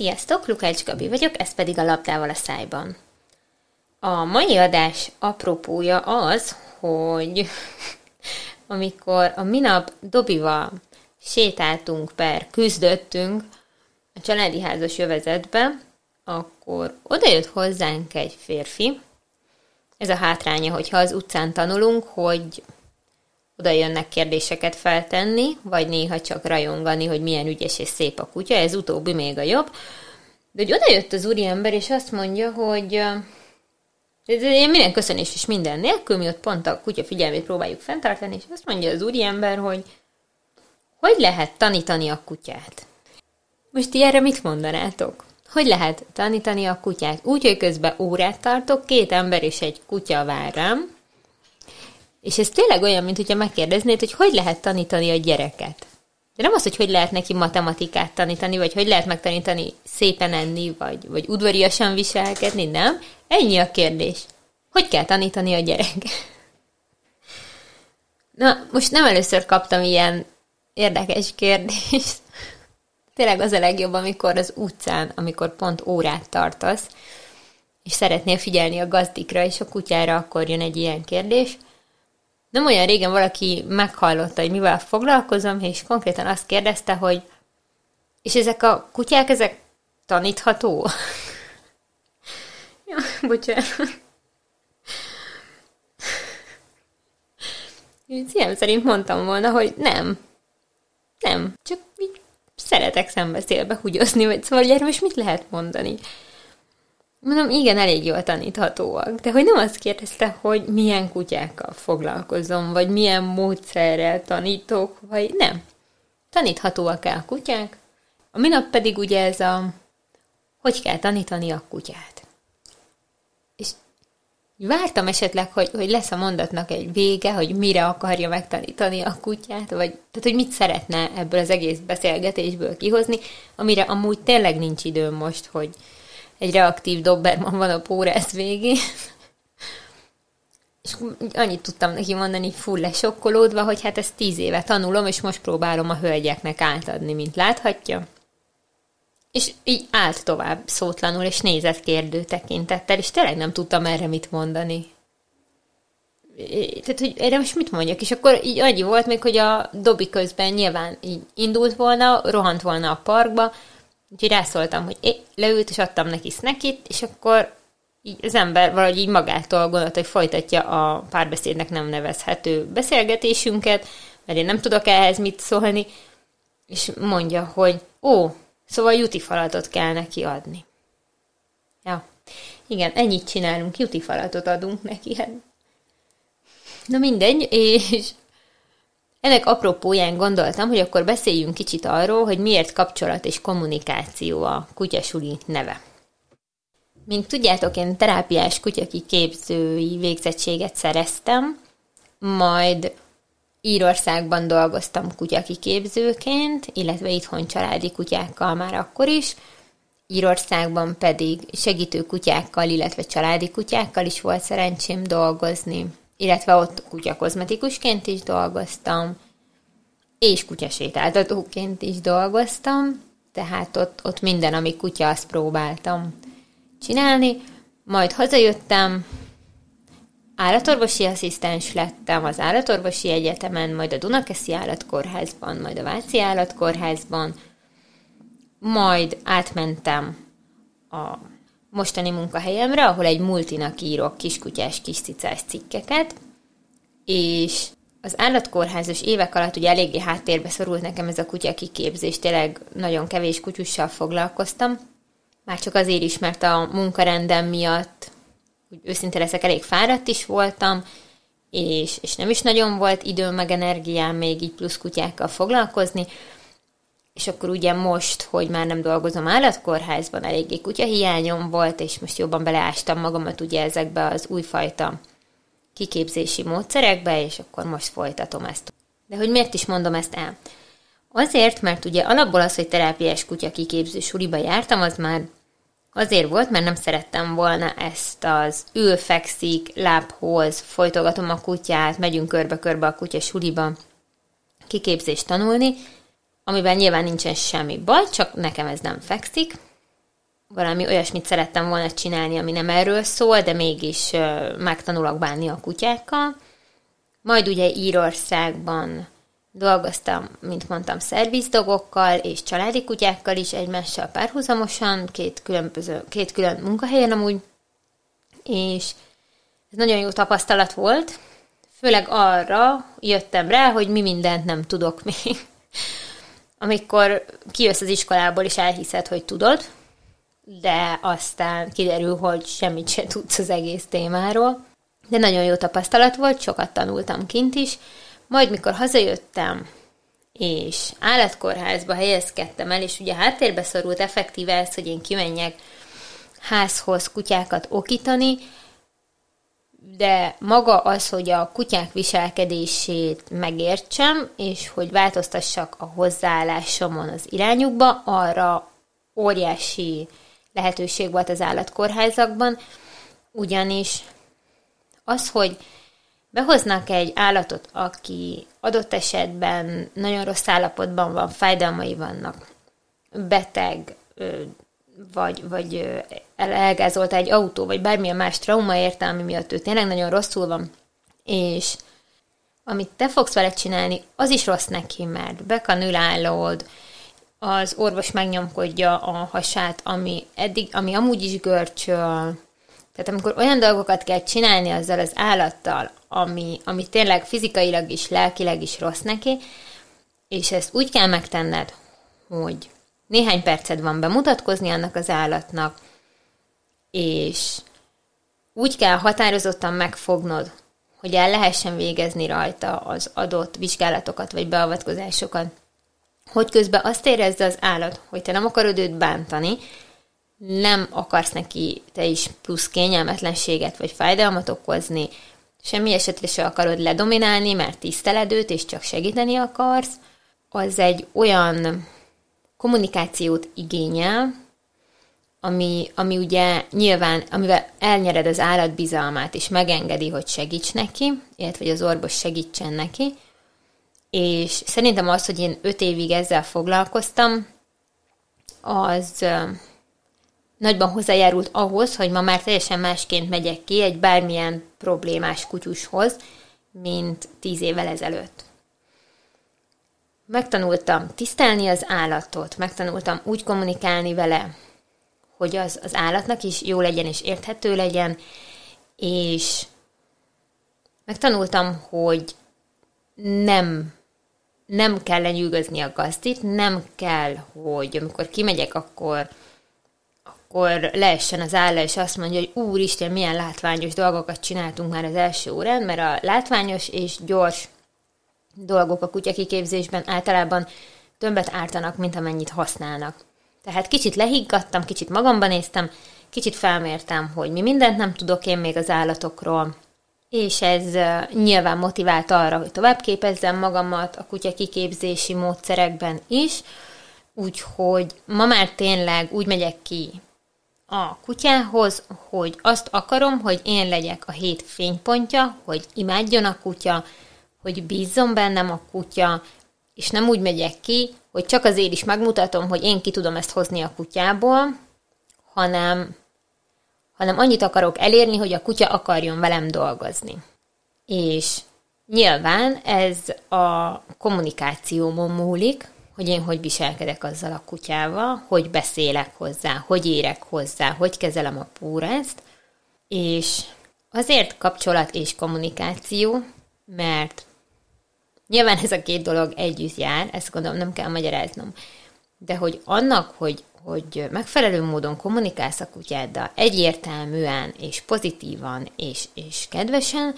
Sziasztok, Lukács Gabi vagyok, ez pedig a labdával a szájban. A mai adás apropója az, hogy amikor a minap Dobival sétáltunk per küzdöttünk a családi házas jövezetbe, akkor odajött hozzánk egy férfi. Ez a hátránya, hogyha az utcán tanulunk, hogy oda jönnek kérdéseket feltenni, vagy néha csak rajongani, hogy milyen ügyes és szép a kutya, ez utóbbi még a jobb. De hogy oda jött az úriember, és azt mondja, hogy ez ilyen minden köszönés és minden nélkül, mi ott pont a kutya figyelmét próbáljuk fenntartani, és azt mondja az úriember, hogy hogy lehet tanítani a kutyát? Most ti erre mit mondanátok? Hogy lehet tanítani a kutyát? Úgy, hogy közben órát tartok, két ember és egy kutya vár rám, és ez tényleg olyan, mint hogyha megkérdeznéd, hogy hogy lehet tanítani a gyereket. De nem az, hogy hogy lehet neki matematikát tanítani, vagy hogy lehet megtanítani szépen enni, vagy, vagy udvariasan viselkedni, nem. Ennyi a kérdés. Hogy kell tanítani a gyereket? Na, most nem először kaptam ilyen érdekes kérdést. Tényleg az a legjobb, amikor az utcán, amikor pont órát tartasz, és szeretnél figyelni a gazdikra és a kutyára, akkor jön egy ilyen kérdés – nem olyan régen valaki meghallotta, hogy mivel foglalkozom, és konkrétan azt kérdezte, hogy és ezek a kutyák, ezek tanítható? ja, bocsánat. Én szerint mondtam volna, hogy nem. Nem. Csak így szeretek szembeszélbe hugyozni, vagy szóval gyere, most mit lehet mondani? Mondom, igen, elég jól taníthatóak. De hogy nem azt kérdezte, hogy milyen kutyákkal foglalkozom, vagy milyen módszerrel tanítok, vagy nem. Taníthatóak el a kutyák. A minap pedig ugye ez a, hogy kell tanítani a kutyát. És vártam esetleg, hogy, hogy lesz a mondatnak egy vége, hogy mire akarja megtanítani a kutyát, vagy tehát, hogy mit szeretne ebből az egész beszélgetésből kihozni, amire amúgy tényleg nincs időm most, hogy, egy reaktív Doberman van a pórász végén. És annyit tudtam neki mondani, full lesokkolódva, hogy hát ezt tíz éve tanulom, és most próbálom a hölgyeknek átadni, mint láthatja. És így állt tovább szótlanul, és nézett kérdő tekintettel, és tényleg nem tudtam erre mit mondani. Tehát, hogy erre most mit mondjak? És akkor így annyi volt még, hogy a Dobi közben nyilván így indult volna, rohant volna a parkba, Úgyhogy rászóltam, hogy é, leült, és adtam neki snackit, és akkor így az ember valahogy így magától gondolta, hogy folytatja a párbeszédnek nem nevezhető beszélgetésünket, mert én nem tudok ehhez mit szólni, és mondja, hogy ó, szóval juti falatot kell neki adni. Ja, igen, ennyit csinálunk, juti falatot adunk neki. Hát. Na mindegy, és ennek apropóján gondoltam, hogy akkor beszéljünk kicsit arról, hogy miért kapcsolat és kommunikáció a kutyasuli neve. Mint tudjátok, én terápiás kutyakiképzői végzettséget szereztem, majd Írországban dolgoztam kutyakiképzőként, illetve itthon családi kutyákkal már akkor is, Írországban pedig segítő kutyákkal, illetve családi kutyákkal is volt szerencsém dolgozni illetve ott kutyakozmetikusként is dolgoztam, és kutyasétáltatóként is dolgoztam, tehát ott, ott minden, ami kutya, azt próbáltam csinálni. Majd hazajöttem, állatorvosi asszisztens lettem az állatorvosi egyetemen, majd a Dunakeszi állatkórházban, majd a Váci állatkórházban, majd átmentem a mostani munkahelyemre, ahol egy multinak írok kiskutyás, kiscicás cikkeket, és az állatkórházas évek alatt ugye eléggé háttérbe szorult nekem ez a kutya kiképzés, tényleg nagyon kevés kutyussal foglalkoztam, már csak azért is, mert a munkarendem miatt, úgy őszinte leszek, elég fáradt is voltam, és, és nem is nagyon volt időm meg energiám még így plusz kutyákkal foglalkozni, és akkor ugye most, hogy már nem dolgozom állatkórházban, eléggé kutyahiányom volt, és most jobban beleástam magamat ugye ezekbe az újfajta kiképzési módszerekbe, és akkor most folytatom ezt. De hogy miért is mondom ezt el? Azért, mert ugye alapból az, hogy terápiás kutya kiképző suliba jártam, az már azért volt, mert nem szerettem volna ezt az ülfekszik, lábhoz, folytogatom a kutyát, megyünk körbe-körbe a kutya suliba kiképzést tanulni, amiben nyilván nincsen semmi baj, csak nekem ez nem fekszik, valami olyasmit szerettem volna csinálni, ami nem erről szól, de mégis megtanulok bánni a kutyákkal. Majd ugye Írországban dolgoztam, mint mondtam, szervizdogokkal és családi kutyákkal is egymással párhuzamosan, két, különböző, két külön munkahelyen amúgy, és ez nagyon jó tapasztalat volt, főleg arra jöttem rá, hogy mi mindent nem tudok még. Amikor kijössz az iskolából, és elhiszed, hogy tudod, de aztán kiderül, hogy semmit sem tudsz az egész témáról. De nagyon jó tapasztalat volt, sokat tanultam kint is. Majd, mikor hazajöttem, és állatkórházba helyezkedtem el, és ugye háttérbe szorult effektíve ez, hogy én kimenjek házhoz kutyákat okítani, de maga az, hogy a kutyák viselkedését megértsem, és hogy változtassak a hozzáállásomon az irányukba, arra óriási lehetőség volt az állatkórházakban, ugyanis az, hogy behoznak egy állatot, aki adott esetben nagyon rossz állapotban van, fájdalmai vannak, beteg, vagy, vagy elgázolta egy autó, vagy bármilyen más trauma érte, ami miatt ő tényleg nagyon rosszul van, és amit te fogsz vele csinálni, az is rossz neki, mert bekanülálod, az orvos megnyomkodja a hasát, ami, eddig, ami amúgy is görcsöl. Tehát amikor olyan dolgokat kell csinálni azzal az állattal, ami, ami tényleg fizikailag is, lelkileg is rossz neki, és ezt úgy kell megtenned, hogy néhány perced van bemutatkozni annak az állatnak, és úgy kell határozottan megfognod, hogy el lehessen végezni rajta az adott vizsgálatokat vagy beavatkozásokat, hogy közben azt érezze az állat, hogy te nem akarod őt bántani, nem akarsz neki te is plusz kényelmetlenséget vagy fájdalmat okozni, semmi esetre se akarod ledominálni, mert tiszteled őt, és csak segíteni akarsz, az egy olyan kommunikációt igényel, ami, ami ugye nyilván, amivel elnyered az állat bizalmát, és megengedi, hogy segíts neki, illetve hogy az orvos segítsen neki, és szerintem az, hogy én öt évig ezzel foglalkoztam, az nagyban hozzájárult ahhoz, hogy ma már teljesen másként megyek ki egy bármilyen problémás kutyushoz, mint tíz évvel ezelőtt. Megtanultam tisztelni az állatot, megtanultam úgy kommunikálni vele, hogy az, az állatnak is jó legyen és érthető legyen, és megtanultam, hogy nem nem kell lenyűgözni a gazdit, nem kell, hogy amikor kimegyek, akkor akkor leessen az álla, és azt mondja, hogy úristen, milyen látványos dolgokat csináltunk már az első órán, mert a látványos és gyors dolgok a kutya kiképzésben általában többet ártanak, mint amennyit használnak. Tehát kicsit lehiggadtam, kicsit magamban néztem, kicsit felmértem, hogy mi mindent nem tudok én még az állatokról, és ez nyilván motivált arra, hogy tovább képezzem magamat a kutya kiképzési módszerekben is, úgyhogy ma már tényleg úgy megyek ki a kutyához, hogy azt akarom, hogy én legyek a hét fénypontja, hogy imádjon a kutya, hogy bízzon bennem a kutya, és nem úgy megyek ki, hogy csak azért is megmutatom, hogy én ki tudom ezt hozni a kutyából, hanem hanem annyit akarok elérni, hogy a kutya akarjon velem dolgozni. És nyilván ez a kommunikációmon múlik, hogy én hogy viselkedek azzal a kutyával, hogy beszélek hozzá, hogy érek hozzá, hogy kezelem a púrászt, és azért kapcsolat és kommunikáció, mert nyilván ez a két dolog együtt jár, ezt gondolom nem kell magyaráznom, de hogy annak, hogy hogy megfelelő módon kommunikálsz a kutyáddal egyértelműen és pozitívan és, és kedvesen,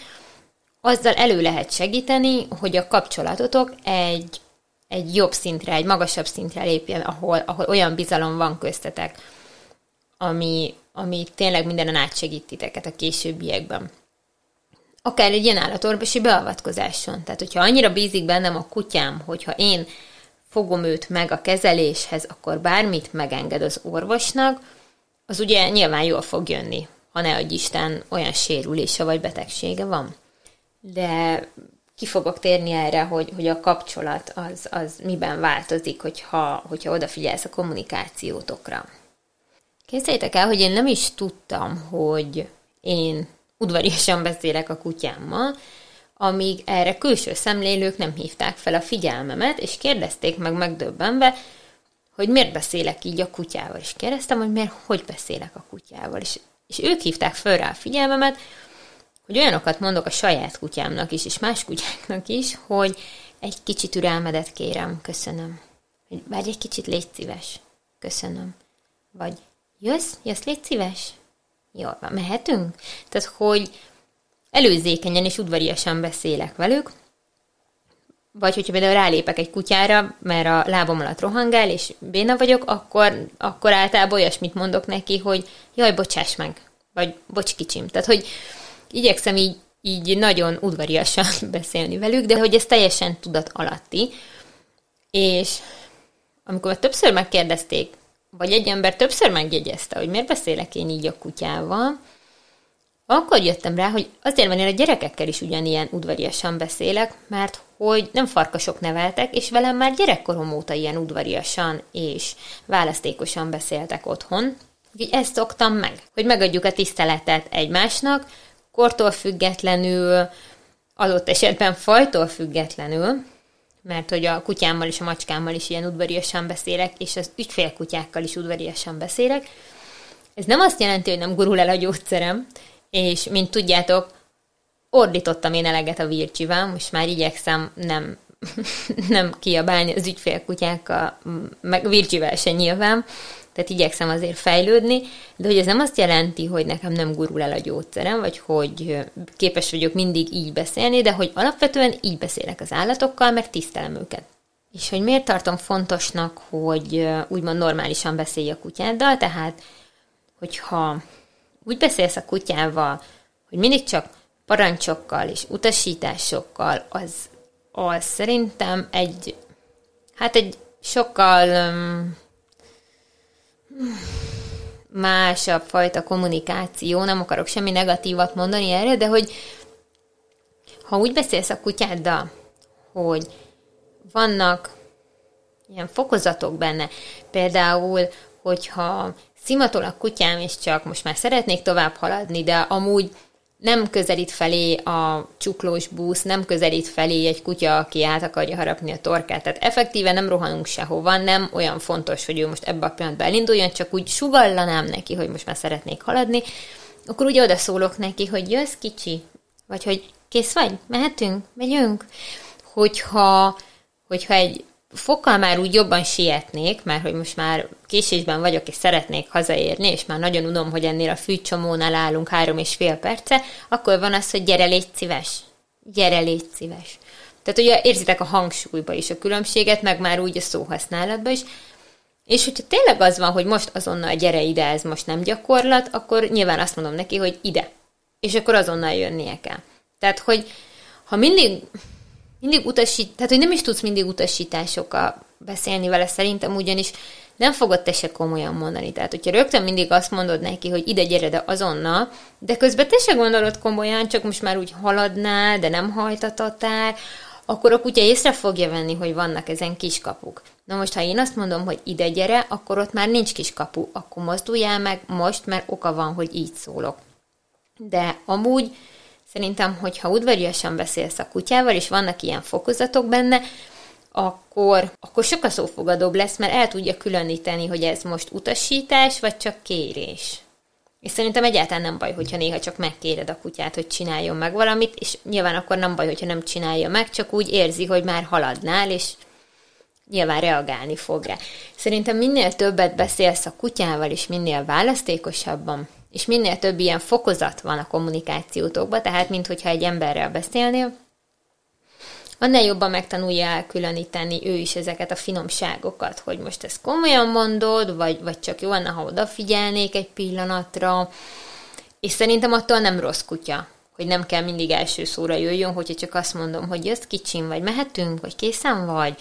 azzal elő lehet segíteni, hogy a kapcsolatotok egy, egy jobb szintre, egy magasabb szintre lépjen, ahol, ahol olyan bizalom van köztetek, ami, ami tényleg mindenen átsegít titeket a későbbiekben. Akár egy ilyen állatorvosi beavatkozáson. Tehát, hogyha annyira bízik bennem a kutyám, hogyha én fogom őt meg a kezeléshez, akkor bármit megenged az orvosnak, az ugye nyilván jól fog jönni, ha ne adj Isten olyan sérülése vagy betegsége van. De ki fogok térni erre, hogy, hogy a kapcsolat az, az miben változik, hogyha, hogyha odafigyelsz a kommunikációtokra. Képzeljétek el, hogy én nem is tudtam, hogy én udvariasan beszélek a kutyámmal, amíg erre külső szemlélők nem hívták fel a figyelmemet, és kérdezték meg megdöbbenve, hogy miért beszélek így a kutyával. És kérdeztem, hogy miért, hogy beszélek a kutyával. És, és ők hívták föl rá a figyelmemet, hogy olyanokat mondok a saját kutyámnak is, és más kutyáknak is, hogy egy kicsit türelmedet kérem, köszönöm. Vagy egy kicsit légy szíves, köszönöm. Vagy jössz, jössz, légy szíves? Jól van, mehetünk? Tehát, hogy előzékenyen és udvariasan beszélek velük, vagy hogyha például rálépek egy kutyára, mert a lábam alatt rohangál, és béna vagyok, akkor, akkor általában olyasmit mondok neki, hogy jaj, bocsáss meg, vagy bocs kicsim. Tehát, hogy igyekszem így, így nagyon udvariasan beszélni velük, de hogy ez teljesen tudat alatti. És amikor többször megkérdezték, vagy egy ember többször megjegyezte, hogy miért beszélek én így a kutyával, akkor jöttem rá, hogy azért van én a gyerekekkel is ugyanilyen udvariasan beszélek, mert hogy nem farkasok neveltek, és velem már gyerekkorom óta ilyen udvariasan és választékosan beszéltek otthon. Úgyhogy ezt szoktam meg, hogy megadjuk a tiszteletet egymásnak, kortól függetlenül, adott esetben fajtól függetlenül, mert hogy a kutyámmal és a macskámmal is ilyen udvariasan beszélek, és az ügyfélkutyákkal is udvariasan beszélek. Ez nem azt jelenti, hogy nem gurul el a gyógyszerem, és mint tudjátok, ordítottam én eleget a vircsivel, most már igyekszem nem, nem kiabálni az ügyfélkutyákkal, meg vircsivel se nyilván, tehát igyekszem azért fejlődni, de hogy ez nem azt jelenti, hogy nekem nem gurul el a gyógyszerem, vagy hogy képes vagyok mindig így beszélni, de hogy alapvetően így beszélek az állatokkal, mert tisztelem őket. És hogy miért tartom fontosnak, hogy úgymond normálisan beszélj a kutyáddal, tehát hogyha úgy beszélsz a kutyával, hogy mindig csak parancsokkal és utasításokkal, az, az szerintem egy, hát egy sokkal um, másabb fajta kommunikáció, nem akarok semmi negatívat mondani erre, de hogy ha úgy beszélsz a kutyáddal, hogy vannak ilyen fokozatok benne, például, hogyha szimatol a kutyám, és csak most már szeretnék tovább haladni, de amúgy nem közelít felé a csuklós busz, nem közelít felé egy kutya, aki át akarja harapni a torkát. Tehát effektíve nem rohanunk sehova, nem olyan fontos, hogy ő most ebbe a pillanatban elinduljon, csak úgy sugallanám neki, hogy most már szeretnék haladni, akkor úgy oda szólok neki, hogy jössz kicsi, vagy hogy kész vagy, mehetünk, megyünk. Hogyha, hogyha egy fokkal már úgy jobban sietnék, mert hogy most már késésben vagyok, és szeretnék hazaérni, és már nagyon unom, hogy ennél a fűcsomónál állunk három és fél perce, akkor van az, hogy gyere, légy szíves. Gyere, légy szíves. Tehát ugye érzitek a hangsúlyba is a különbséget, meg már úgy a szóhasználatban is. És hogyha tényleg az van, hogy most azonnal gyere ide, ez most nem gyakorlat, akkor nyilván azt mondom neki, hogy ide. És akkor azonnal jönnie kell. Tehát, hogy ha mindig mindig utasít, tehát hogy nem is tudsz mindig utasításokkal beszélni vele szerintem, ugyanis nem fogod te se komolyan mondani. Tehát, hogyha rögtön mindig azt mondod neki, hogy ide gyere, de azonnal, de közben te se gondolod komolyan, csak most már úgy haladnál, de nem hajtatatál, akkor a kutya észre fogja venni, hogy vannak ezen kiskapuk. Na most, ha én azt mondom, hogy ide gyere, akkor ott már nincs kiskapu, akkor mozduljál meg most, mert oka van, hogy így szólok. De amúgy Szerintem, hogyha udvariasan beszélsz a kutyával, és vannak ilyen fokozatok benne, akkor, akkor sokkal szófogadóbb lesz, mert el tudja különíteni, hogy ez most utasítás, vagy csak kérés. És szerintem egyáltalán nem baj, hogyha néha csak megkéred a kutyát, hogy csináljon meg valamit, és nyilván akkor nem baj, hogyha nem csinálja meg, csak úgy érzi, hogy már haladnál, és nyilván reagálni fog rá. Szerintem minél többet beszélsz a kutyával, és minél választékosabban, és minél több ilyen fokozat van a kommunikációtokban, tehát mint hogyha egy emberrel beszélnél, annál jobban megtanulja elkülöníteni ő is ezeket a finomságokat, hogy most ezt komolyan mondod, vagy, vagy csak jó lenne, ha odafigyelnék egy pillanatra, és szerintem attól nem rossz kutya, hogy nem kell mindig első szóra jöjjön, hogyha csak azt mondom, hogy jössz kicsim, vagy mehetünk, vagy készen vagy,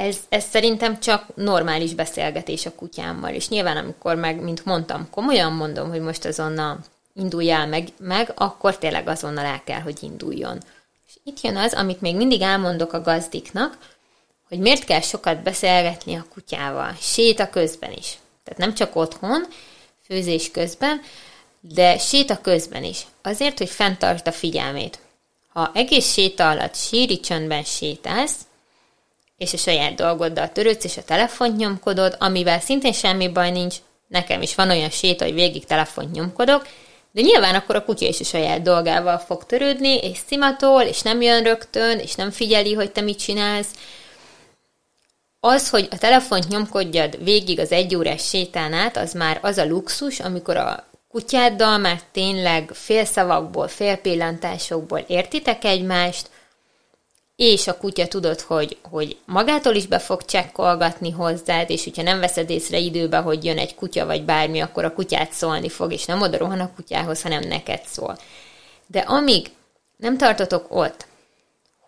ez, ez szerintem csak normális beszélgetés a kutyámmal, és nyilván amikor meg, mint mondtam, komolyan mondom, hogy most azonnal induljál meg, meg, akkor tényleg azonnal el kell, hogy induljon. És itt jön az, amit még mindig elmondok a gazdiknak, hogy miért kell sokat beszélgetni a kutyával, séta közben is. Tehát nem csak otthon, főzés közben, de séta közben is. Azért, hogy fenntart a figyelmét. Ha egész séta alatt síri csöndben sétálsz, és a saját dolgoddal törődsz, és a telefont nyomkodod, amivel szintén semmi baj nincs, nekem is van olyan séta, hogy végig telefont nyomkodok, de nyilván akkor a kutya is a saját dolgával fog törődni, és szimatol, és nem jön rögtön, és nem figyeli, hogy te mit csinálsz. Az, hogy a telefont nyomkodjad végig az egy órás sétán át, az már az a luxus, amikor a kutyáddal már tényleg félszavakból, félpillantásokból értitek egymást, és a kutya tudod, hogy, hogy magától is be fog csekkolgatni hozzád, és hogyha nem veszed észre időbe, hogy jön egy kutya vagy bármi, akkor a kutyát szólni fog, és nem oda rohan a kutyához, hanem neked szól. De amíg nem tartotok ott,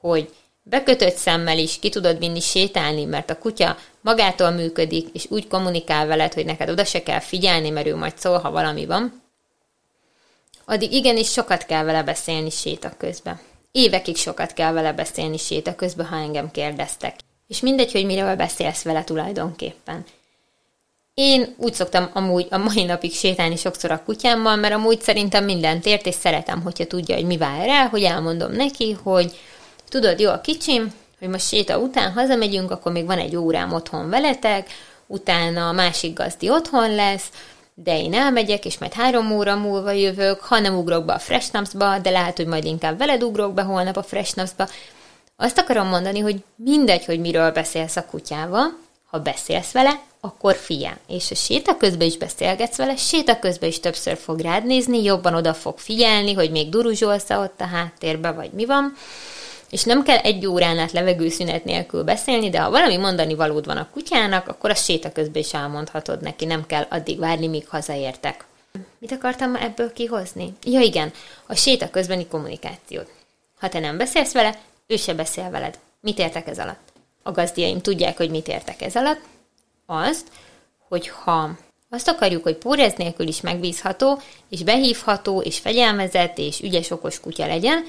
hogy bekötött szemmel is ki tudod vinni sétálni, mert a kutya magától működik, és úgy kommunikál veled, hogy neked oda se kell figyelni, mert ő majd szól, ha valami van, addig igenis sokat kell vele beszélni séta közben. Évekig sokat kell vele beszélni séta közben, ha engem kérdeztek. És mindegy, hogy miről beszélsz vele tulajdonképpen. Én úgy szoktam amúgy a mai napig sétálni sokszor a kutyámmal, mert amúgy szerintem mindent ért, és szeretem, hogyha tudja, hogy mi vár rá, hogy elmondom neki, hogy tudod, jó a kicsim, hogy most séta után hazamegyünk, akkor még van egy órám otthon veletek, utána a másik gazdi otthon lesz, de én elmegyek, és majd három óra múlva jövök, ha nem ugrok be a Fresh de lehet, hogy majd inkább veled ugrok be holnap a Fresh Naps-ba. Azt akarom mondani, hogy mindegy, hogy miről beszélsz a kutyával, ha beszélsz vele, akkor figyel. És a séta közben is beszélgetsz vele, séta közben is többször fog rád nézni, jobban oda fog figyelni, hogy még duruzsolsz ott a háttérbe, vagy mi van és nem kell egy órán át levegőszünet nélkül beszélni, de ha valami mondani valód van a kutyának, akkor a séta közben is elmondhatod neki, nem kell addig várni, míg hazaértek. Mit akartam ebből kihozni? Ja igen, a séta közbeni kommunikációt. Ha te nem beszélsz vele, ő se beszél veled. Mit értek ez alatt? A gazdiaim tudják, hogy mit értek ez alatt. Azt, hogy ha azt akarjuk, hogy pórez nélkül is megbízható, és behívható, és fegyelmezett, és ügyes okos kutya legyen,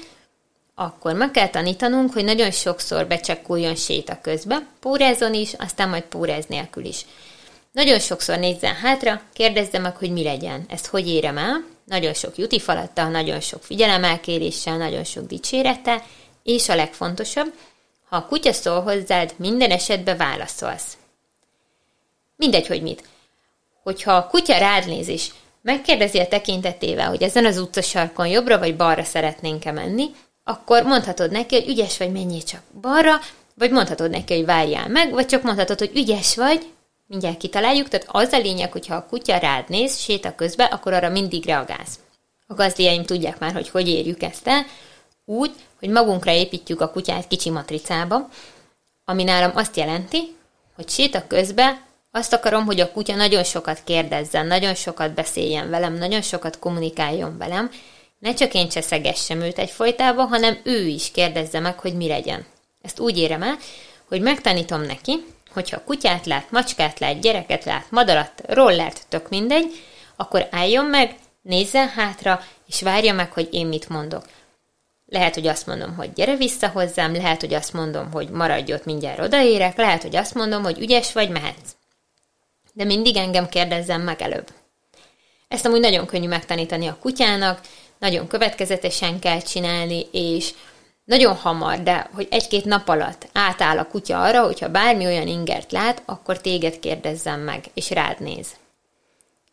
akkor meg kell tanítanunk, hogy nagyon sokszor becsekkuljon séta közbe, pórázon is, aztán majd póráz nélkül is. Nagyon sokszor nézzen hátra, kérdezze meg, hogy mi legyen, ezt hogy érem el, nagyon sok jutifalattal, nagyon sok figyelemelkéréssel, nagyon sok dicsérettel, és a legfontosabb, ha a kutya szól hozzád, minden esetben válaszolsz. Mindegy, hogy mit. Hogyha a kutya rád néz és megkérdezi a tekintetével, hogy ezen az utcasarkon jobbra vagy balra szeretnénk-e menni, akkor mondhatod neki, hogy ügyes vagy, menjél csak balra, vagy mondhatod neki, hogy várjál meg, vagy csak mondhatod, hogy ügyes vagy, mindjárt kitaláljuk, tehát az a lényeg, hogyha a kutya rád néz, séta közben, akkor arra mindig reagálsz. A gazdiaim tudják már, hogy hogy érjük ezt el, úgy, hogy magunkra építjük a kutyát kicsi matricába, ami nálam azt jelenti, hogy séta közben azt akarom, hogy a kutya nagyon sokat kérdezzen, nagyon sokat beszéljen velem, nagyon sokat kommunikáljon velem, ne csak én cseszegessem őt egyfolytában, hanem ő is kérdezze meg, hogy mi legyen. Ezt úgy érem el, hogy megtanítom neki, hogyha kutyát lát, macskát lát, gyereket lát, madarat, rollert, tök mindegy, akkor álljon meg, nézzen hátra, és várja meg, hogy én mit mondok. Lehet, hogy azt mondom, hogy gyere vissza hozzám, lehet, hogy azt mondom, hogy maradj ott, mindjárt odaérek, lehet, hogy azt mondom, hogy ügyes vagy, mehetsz. De mindig engem kérdezzem meg előbb. Ezt amúgy nagyon könnyű megtanítani a kutyának, nagyon következetesen kell csinálni, és nagyon hamar, de hogy egy-két nap alatt átáll a kutya arra, hogyha bármi olyan ingert lát, akkor téged kérdezzem meg, és rád néz.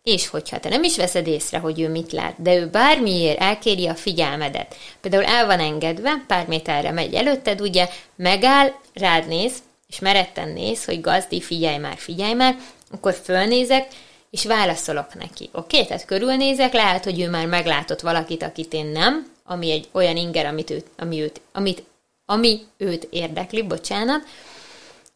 És hogyha te nem is veszed észre, hogy ő mit lát, de ő bármiért elkéri a figyelmedet, például el van engedve, pár méterre megy előtted, ugye, megáll, rád néz, és meretten néz, hogy gazdi, figyelj már, figyelj már, akkor fölnézek, és válaszolok neki. Oké? Okay? Tehát körülnézek, lehet, hogy ő már meglátott valakit, akit én nem, ami egy olyan inger, amit őt, ami, őt, amit, ami őt érdekli, bocsánat,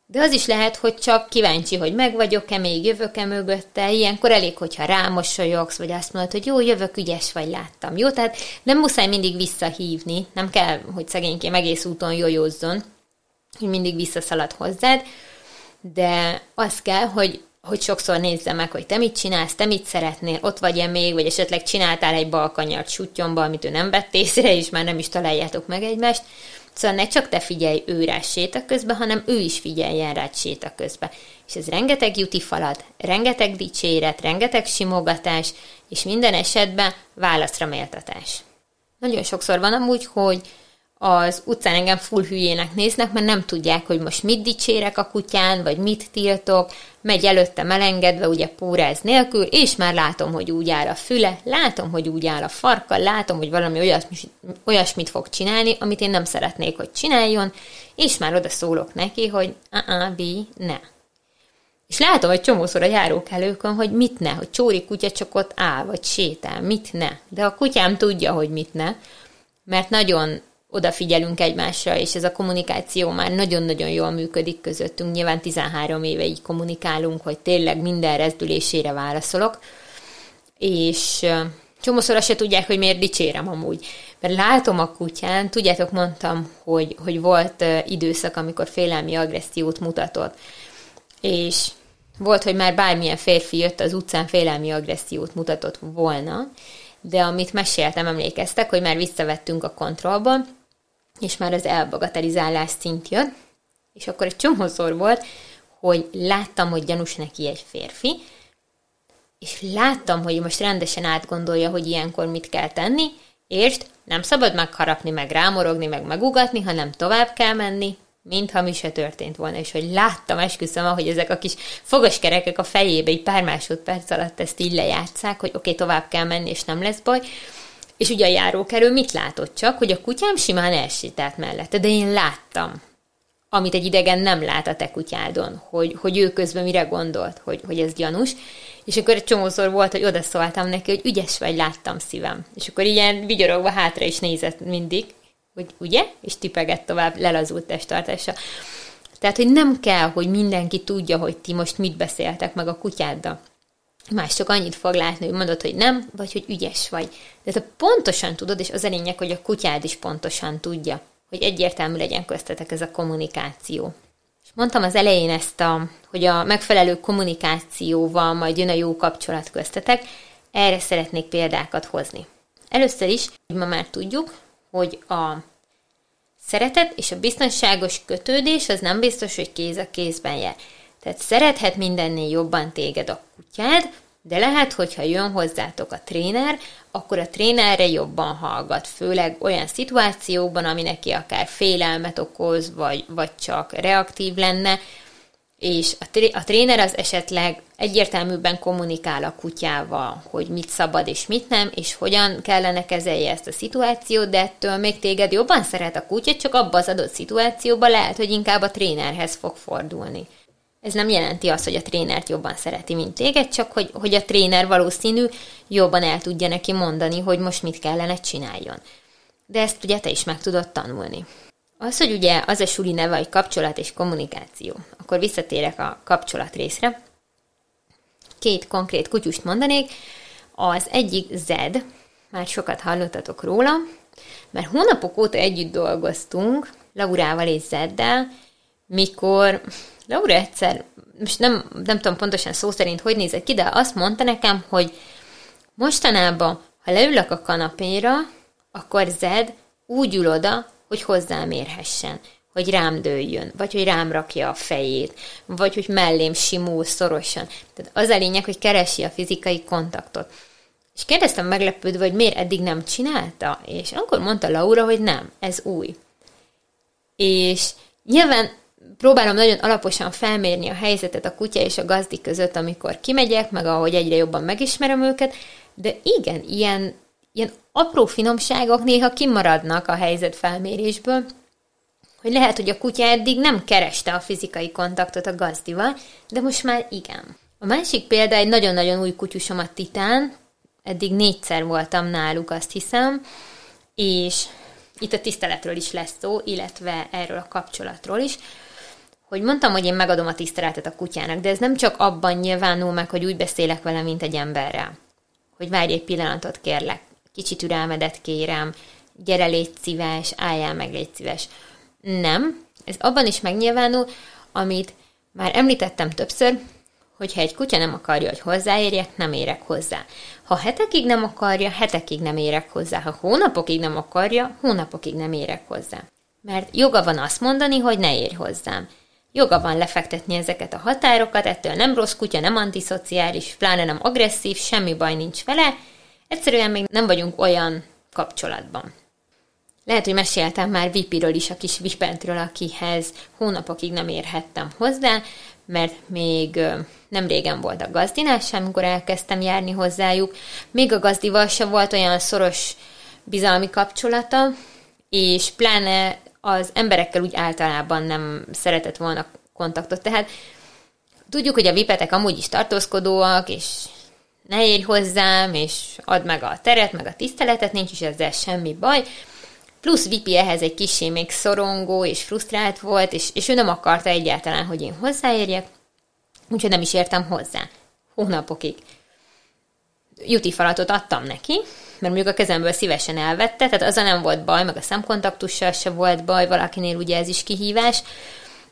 de az is lehet, hogy csak kíváncsi, hogy meg vagyok-e, még jövök-e mögötte, ilyenkor elég, hogyha rámosolyogsz, vagy azt mondod, hogy jó, jövök, ügyes vagy, láttam. Jó, tehát nem muszáj mindig visszahívni, nem kell, hogy szegénykém egész úton jojózzon, hogy mindig visszaszalad hozzád, de az kell, hogy hogy sokszor nézze meg, hogy te mit csinálsz, te mit szeretnél, ott vagy-e még, vagy esetleg csináltál egy balkanyart sutyomba, amit ő nem vett észre, és már nem is találjátok meg egymást, Szóval ne csak te figyelj ő rá séta közben, hanem ő is figyeljen rá séta közben. És ez rengeteg juti falat, rengeteg dicséret, rengeteg simogatás, és minden esetben válaszra méltatás. Nagyon sokszor van amúgy, hogy az utcán engem full hülyének néznek, mert nem tudják, hogy most mit dicsérek a kutyán, vagy mit tiltok, megy előtte melengedve, ugye póráz nélkül, és már látom, hogy úgy áll a füle, látom, hogy úgy áll a farka, látom, hogy valami olyasmit, olyasmit fog csinálni, amit én nem szeretnék, hogy csináljon, és már oda szólok neki, hogy a bi, ne. És látom egy csomószor a járókelőkön, hogy mit ne, hogy csóri kutya csak ott áll, vagy sétál, mit ne. De a kutyám tudja, hogy mit ne, mert nagyon odafigyelünk egymásra, és ez a kommunikáció már nagyon-nagyon jól működik közöttünk. Nyilván 13 éve így kommunikálunk, hogy tényleg minden rezdülésére válaszolok, és csomószor azt se tudják, hogy miért dicsérem amúgy. Mert látom a kutyán, tudjátok, mondtam, hogy, hogy volt időszak, amikor félelmi agressziót mutatott. És volt, hogy már bármilyen férfi jött az utcán, félelmi agressziót mutatott volna, de amit meséltem, emlékeztek, hogy már visszavettünk a kontrollba, és már az elbagatelizálás szint jött, és akkor egy csomószor volt, hogy láttam, hogy gyanús neki egy férfi, és láttam, hogy most rendesen átgondolja, hogy ilyenkor mit kell tenni, és nem szabad megharapni, meg rámorogni, meg megugatni, hanem tovább kell menni, mintha mi se történt volna, és hogy láttam, esküszöm, hogy ezek a kis fogaskerekek a fejébe egy pár másodperc alatt ezt így lejátszák, hogy oké, okay, tovább kell menni, és nem lesz baj, és ugye a járókerül mit látott csak, hogy a kutyám simán elsétált mellette, de én láttam, amit egy idegen nem lát a te kutyádon, hogy, hogy ő közben mire gondolt, hogy, hogy ez gyanús. És akkor egy csomószor volt, hogy odaszóltam neki, hogy ügyes vagy, láttam szívem. És akkor ilyen vigyorogva hátra is nézett mindig, hogy ugye? És tipegett tovább lelazult testtartása. Tehát, hogy nem kell, hogy mindenki tudja, hogy ti most mit beszéltek meg a kutyáddal. Más csak annyit fog látni, hogy mondod, hogy nem, vagy hogy ügyes vagy. De te pontosan tudod, és az a lényeg, hogy a kutyád is pontosan tudja, hogy egyértelmű legyen köztetek ez a kommunikáció. És mondtam az elején ezt, a, hogy a megfelelő kommunikációval majd jön a jó kapcsolat köztetek, erre szeretnék példákat hozni. Először is, hogy ma már tudjuk, hogy a szeretet és a biztonságos kötődés az nem biztos, hogy kéz a kézben jár. Tehát szerethet mindennél jobban téged a kutyád, de lehet, hogyha jön hozzátok a tréner, akkor a trénerre jobban hallgat, főleg olyan szituációkban, ami neki akár félelmet okoz, vagy, vagy csak reaktív lenne, és a, tré- a tréner az esetleg egyértelműbben kommunikál a kutyával, hogy mit szabad és mit nem, és hogyan kellene kezelje ezt a szituációt, de ettől még téged jobban szeret a kutya, csak abban az adott szituációban lehet, hogy inkább a trénerhez fog fordulni. Ez nem jelenti azt, hogy a trénert jobban szereti, mint téged, csak hogy, hogy a tréner valószínű jobban el tudja neki mondani, hogy most mit kellene csináljon. De ezt ugye te is meg tudod tanulni. Az, hogy ugye az a suli neve, hogy kapcsolat és kommunikáció. Akkor visszatérek a kapcsolat részre. Két konkrét kutyust mondanék. Az egyik Zed, már sokat hallottatok róla, mert hónapok óta együtt dolgoztunk, Laurával és Zeddel, mikor Laura egyszer, most nem, nem tudom pontosan szó szerint, hogy nézett ki, de azt mondta nekem, hogy mostanában, ha leülök a kanapéra, akkor Zed úgy ül oda, hogy hozzám érhessen, hogy rám dőljön, vagy hogy rám rakja a fejét, vagy hogy mellém simul szorosan. Tehát az a lényeg, hogy keresi a fizikai kontaktot. És kérdeztem meglepődve, hogy miért eddig nem csinálta, és akkor mondta Laura, hogy nem, ez új. És nyilván próbálom nagyon alaposan felmérni a helyzetet a kutya és a gazdi között, amikor kimegyek, meg ahogy egyre jobban megismerem őket, de igen, ilyen, ilyen apró finomságok néha kimaradnak a helyzet felmérésből, hogy lehet, hogy a kutya eddig nem kereste a fizikai kontaktot a gazdival, de most már igen. A másik példa egy nagyon-nagyon új kutyusom a Titán, eddig négyszer voltam náluk, azt hiszem, és itt a tiszteletről is lesz szó, illetve erről a kapcsolatról is hogy mondtam, hogy én megadom a tiszteletet a kutyának, de ez nem csak abban nyilvánul meg, hogy úgy beszélek vele, mint egy emberrel. Hogy várj egy pillanatot, kérlek, kicsit türelmedet kérem, gyere, légy szíves, álljál meg, légy szíves. Nem, ez abban is megnyilvánul, amit már említettem többször, hogyha egy kutya nem akarja, hogy hozzáérjek, nem érek hozzá. Ha hetekig nem akarja, hetekig nem érek hozzá. Ha hónapokig nem akarja, hónapokig nem érek hozzá. Mert joga van azt mondani, hogy ne érj hozzám. Joga van lefektetni ezeket a határokat, ettől nem rossz kutya, nem antiszociális, pláne nem agresszív, semmi baj nincs vele. Egyszerűen még nem vagyunk olyan kapcsolatban. Lehet, hogy meséltem már Vipiről is, a kis Vipentről, akihez hónapokig nem érhettem hozzá, mert még nem régen volt a gazdinál sem, amikor elkezdtem járni hozzájuk. Még a gazdival sem volt olyan szoros bizalmi kapcsolata, és pláne az emberekkel úgy általában nem szeretett volna kontaktot. Tehát tudjuk, hogy a vipetek amúgy is tartózkodóak, és ne érj hozzám, és add meg a teret, meg a tiszteletet, nincs is ezzel semmi baj. Plusz Vipi ehhez egy kicsi még szorongó és frusztrált volt, és, és ő nem akarta egyáltalán, hogy én hozzáérjek, úgyhogy nem is értem hozzá. Hónapokig. Juti falatot adtam neki, mert mondjuk a kezemből szívesen elvette, tehát az nem volt baj, meg a szemkontaktussal se volt baj, valakinél ugye ez is kihívás,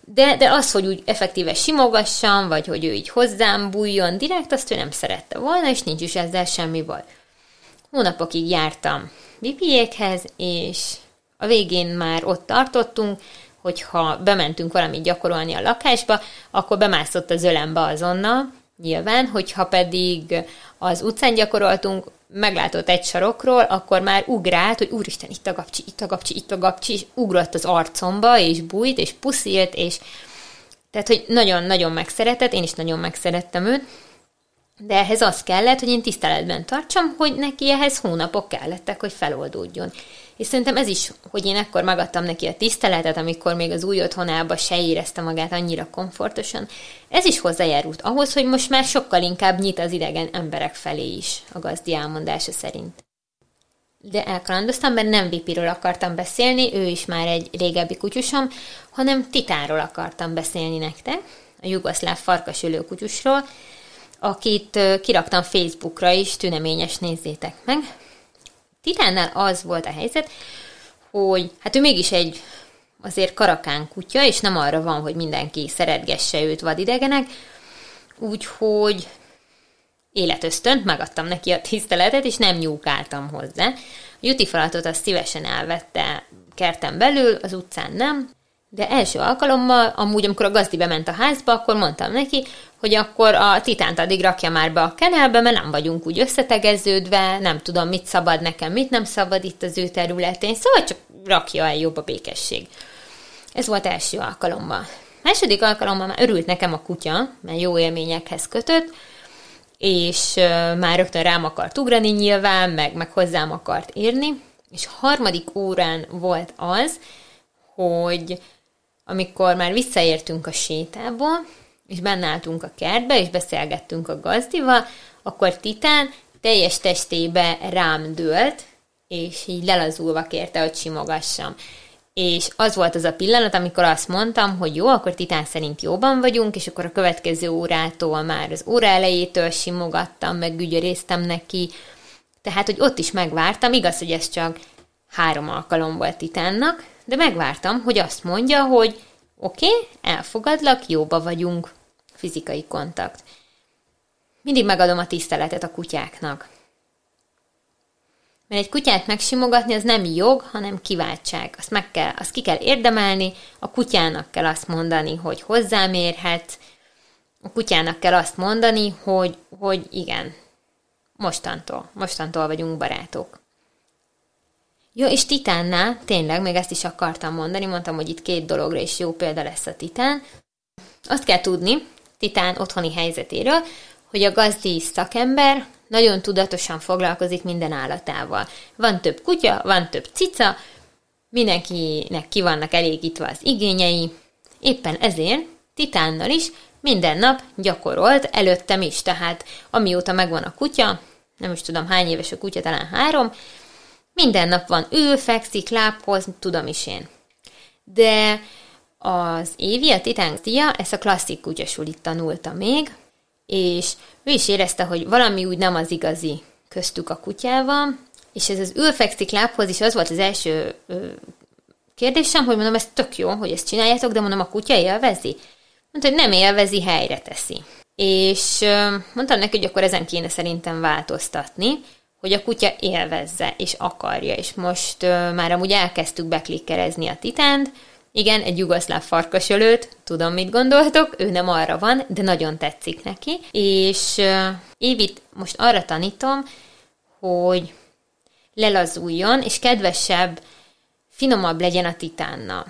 de, de az, hogy úgy effektíve simogassam, vagy hogy ő így hozzám bújjon direkt, azt ő nem szerette volna, és nincs is ezzel semmi baj. Hónapokig jártam Vipiékhez, és a végén már ott tartottunk, hogyha bementünk valamit gyakorolni a lakásba, akkor bemászott az ölembe azonnal, nyilván, hogyha pedig az utcán gyakoroltunk, meglátott egy sarokról, akkor már ugrált, hogy úristen, itt a gapcsi, itt a gapcsi, itt a gapcsi, és ugrott az arcomba, és bújt, és puszilt, és tehát, hogy nagyon-nagyon megszeretett, én is nagyon megszerettem őt, de ehhez az kellett, hogy én tiszteletben tartsam, hogy neki ehhez hónapok kellettek, hogy feloldódjon. És szerintem ez is, hogy én ekkor megadtam neki a tiszteletet, amikor még az új otthonába se érezte magát annyira komfortosan, ez is hozzájárult ahhoz, hogy most már sokkal inkább nyit az idegen emberek felé is, a gazdi elmondása szerint. De elkalandoztam, mert nem Vipiről akartam beszélni, ő is már egy régebbi kutyusom, hanem Titánról akartam beszélni nektek, a jugoszláv farkasülő kutyusról, akit kiraktam Facebookra is, tüneményes nézzétek meg. Titánnál az volt a helyzet, hogy hát ő mégis egy azért karakán kutya, és nem arra van, hogy mindenki szeretgesse őt vadidegenek, úgyhogy életösztönt, megadtam neki a tiszteletet, és nem nyúkáltam hozzá. A juti falatot azt szívesen elvette kerten belül, az utcán nem, de első alkalommal, amúgy, amikor a gazdi bement a házba, akkor mondtam neki, hogy akkor a titánt addig rakja már be a kenelbe, mert nem vagyunk úgy összetegeződve, nem tudom, mit szabad nekem, mit nem szabad itt az ő területén, szóval csak rakja el jobb a békesség. Ez volt első alkalommal. Második alkalommal már örült nekem a kutya, mert jó élményekhez kötött, és már rögtön rám akart ugrani nyilván, meg, meg hozzám akart érni, és harmadik órán volt az, hogy amikor már visszaértünk a sétából, és bennálltunk a kertbe, és beszélgettünk a gazdival, akkor Titán teljes testébe rám dőlt, és így lelazulva kérte, hogy simogassam. És az volt az a pillanat, amikor azt mondtam, hogy jó, akkor Titán szerint jóban vagyunk, és akkor a következő órától már az óra elejétől simogattam, meg gügyöréztem neki, tehát, hogy ott is megvártam, igaz, hogy ez csak három alkalom volt Titánnak, de megvártam, hogy azt mondja, hogy oké, okay, elfogadlak, jóba vagyunk, fizikai kontakt. Mindig megadom a tiszteletet a kutyáknak. Mert egy kutyát megsimogatni az nem jog, hanem kiváltság. Azt, meg kell, azt ki kell érdemelni, a kutyának kell azt mondani, hogy hozzám érhet, a kutyának kell azt mondani, hogy, hogy igen, mostantól, mostantól vagyunk barátok. Jó, és Titánnál, tényleg, még ezt is akartam mondani, mondtam, hogy itt két dologra is jó példa lesz a Titán. Azt kell tudni, Titán otthoni helyzetéről, hogy a gazdi szakember nagyon tudatosan foglalkozik minden állatával. Van több kutya, van több cica, mindenkinek ki vannak elégítve az igényei, éppen ezért Titánnal is minden nap gyakorolt, előttem is, tehát amióta megvan a kutya, nem is tudom hány éves a kutya, talán három, minden nap van ő, fekszik, lábhoz, tudom is én. De az Évi, a Titán Tia, ezt a klasszik kutyasulit tanulta még, és ő is érezte, hogy valami úgy nem az igazi köztük a kutyával, és ez az ülfekszik lábhoz is az volt az első ö, kérdésem, hogy mondom, ez tök jó, hogy ezt csináljátok, de mondom, a kutya élvezi? Mondta, hogy nem élvezi, helyre teszi. És ö, mondtam neki, hogy akkor ezen kéne szerintem változtatni, hogy a kutya élvezze és akarja, és most uh, már amúgy elkezdtük beklikkerezni a titánt, igen, egy jugoszláv farkasölőt, tudom, mit gondoltok, ő nem arra van, de nagyon tetszik neki, és uh, Évit most arra tanítom, hogy lelazuljon, és kedvesebb, finomabb legyen a titánnal.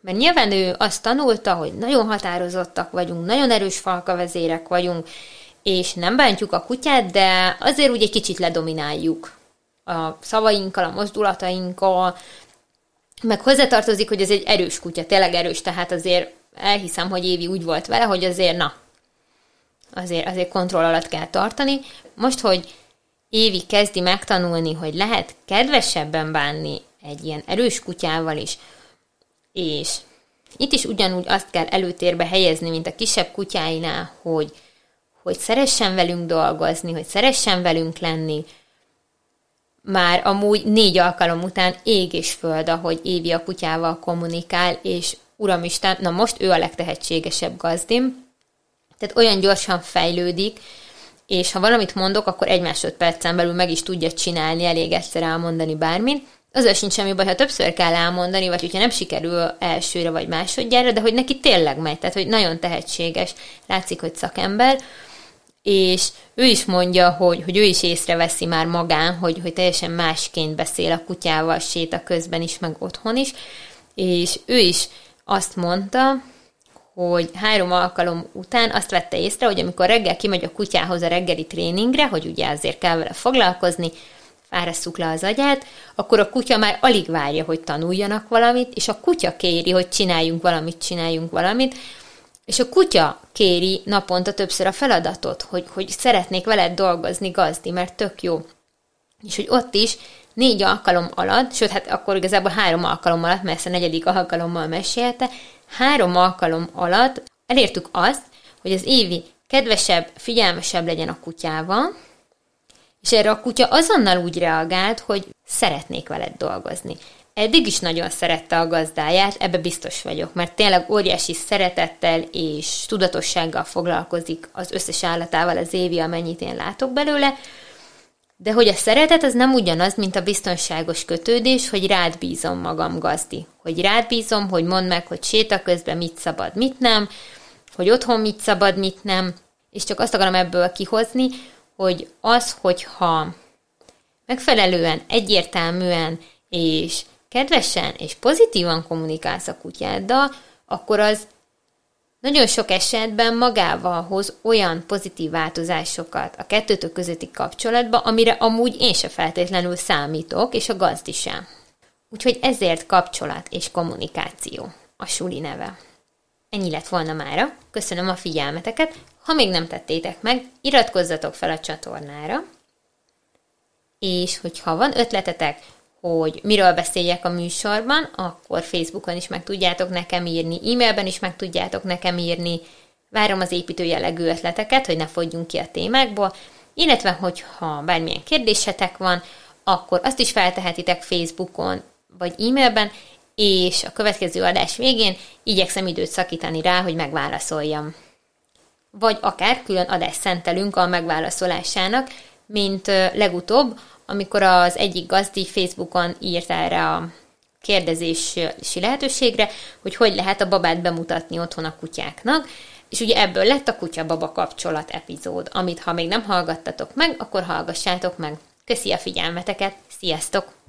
Mert nyilván ő azt tanulta, hogy nagyon határozottak vagyunk, nagyon erős falkavezérek vagyunk, és nem bántjuk a kutyát, de azért úgy egy kicsit ledomináljuk a szavainkkal, a mozdulatainkkal, meg hozzátartozik, hogy ez egy erős kutya, tényleg erős, tehát azért elhiszem, hogy Évi úgy volt vele, hogy azért na, azért, azért kontroll alatt kell tartani. Most, hogy Évi kezdi megtanulni, hogy lehet kedvesebben bánni egy ilyen erős kutyával is, és itt is ugyanúgy azt kell előtérbe helyezni, mint a kisebb kutyáinál, hogy, hogy szeressen velünk dolgozni, hogy szeressen velünk lenni. Már amúgy négy alkalom után ég és föld, ahogy Évi a kutyával kommunikál, és uramisten, na most ő a legtehetségesebb gazdim, tehát olyan gyorsan fejlődik, és ha valamit mondok, akkor egy másodpercen belül meg is tudja csinálni, elég egyszer elmondani bármit. Azzal sincs semmi baj, ha többször kell elmondani, vagy hogyha nem sikerül elsőre vagy másodjára, de hogy neki tényleg megy, tehát hogy nagyon tehetséges, látszik, hogy szakember, és ő is mondja, hogy, hogy ő is észreveszi már magán, hogy, hogy teljesen másként beszél a kutyával séta közben is, meg otthon is, és ő is azt mondta, hogy három alkalom után azt vette észre, hogy amikor reggel kimegy a kutyához a reggeli tréningre, hogy ugye azért kell vele foglalkozni, fárasszuk le az agyát, akkor a kutya már alig várja, hogy tanuljanak valamit, és a kutya kéri, hogy csináljunk valamit, csináljunk valamit, és a kutya kéri naponta többször a feladatot, hogy, hogy szeretnék veled dolgozni, gazdi, mert tök jó. És hogy ott is négy alkalom alatt, sőt, hát akkor igazából három alkalom alatt, mert ezt a negyedik alkalommal mesélte, három alkalom alatt elértük azt, hogy az Évi kedvesebb, figyelmesebb legyen a kutyával, és erre a kutya azonnal úgy reagált, hogy szeretnék veled dolgozni. Eddig is nagyon szerette a gazdáját, ebbe biztos vagyok, mert tényleg óriási szeretettel és tudatossággal foglalkozik az összes állatával az évi, amennyit én látok belőle, de hogy a szeretet az nem ugyanaz, mint a biztonságos kötődés, hogy rád bízom magam gazdi. Hogy rád bízom, hogy mondd meg, hogy séta közben mit szabad, mit nem, hogy otthon mit szabad, mit nem, és csak azt akarom ebből kihozni, hogy az, hogyha megfelelően, egyértelműen és kedvesen és pozitívan kommunikálsz a kutyáddal, akkor az nagyon sok esetben magával hoz olyan pozitív változásokat a kettőtök közötti kapcsolatba, amire amúgy én se feltétlenül számítok, és a gazdi sem. Úgyhogy ezért kapcsolat és kommunikáció a suli neve. Ennyi lett volna mára. Köszönöm a figyelmeteket. Ha még nem tettétek meg, iratkozzatok fel a csatornára. És hogyha van ötletetek, hogy miről beszéljek a műsorban, akkor Facebookon is meg tudjátok nekem írni, e-mailben is meg tudjátok nekem írni. Várom az építő jellegű ötleteket, hogy ne fogyjunk ki a témákból, illetve hogyha bármilyen kérdésetek van, akkor azt is feltehetitek Facebookon vagy e-mailben, és a következő adás végén igyekszem időt szakítani rá, hogy megválaszoljam. Vagy akár külön adást szentelünk a megválaszolásának, mint legutóbb amikor az egyik gazdi Facebookon írt erre a kérdezési lehetőségre, hogy hogy lehet a babát bemutatni otthon a kutyáknak, és ugye ebből lett a kutya-baba kapcsolat epizód, amit ha még nem hallgattatok meg, akkor hallgassátok meg. Köszi a figyelmeteket, sziasztok!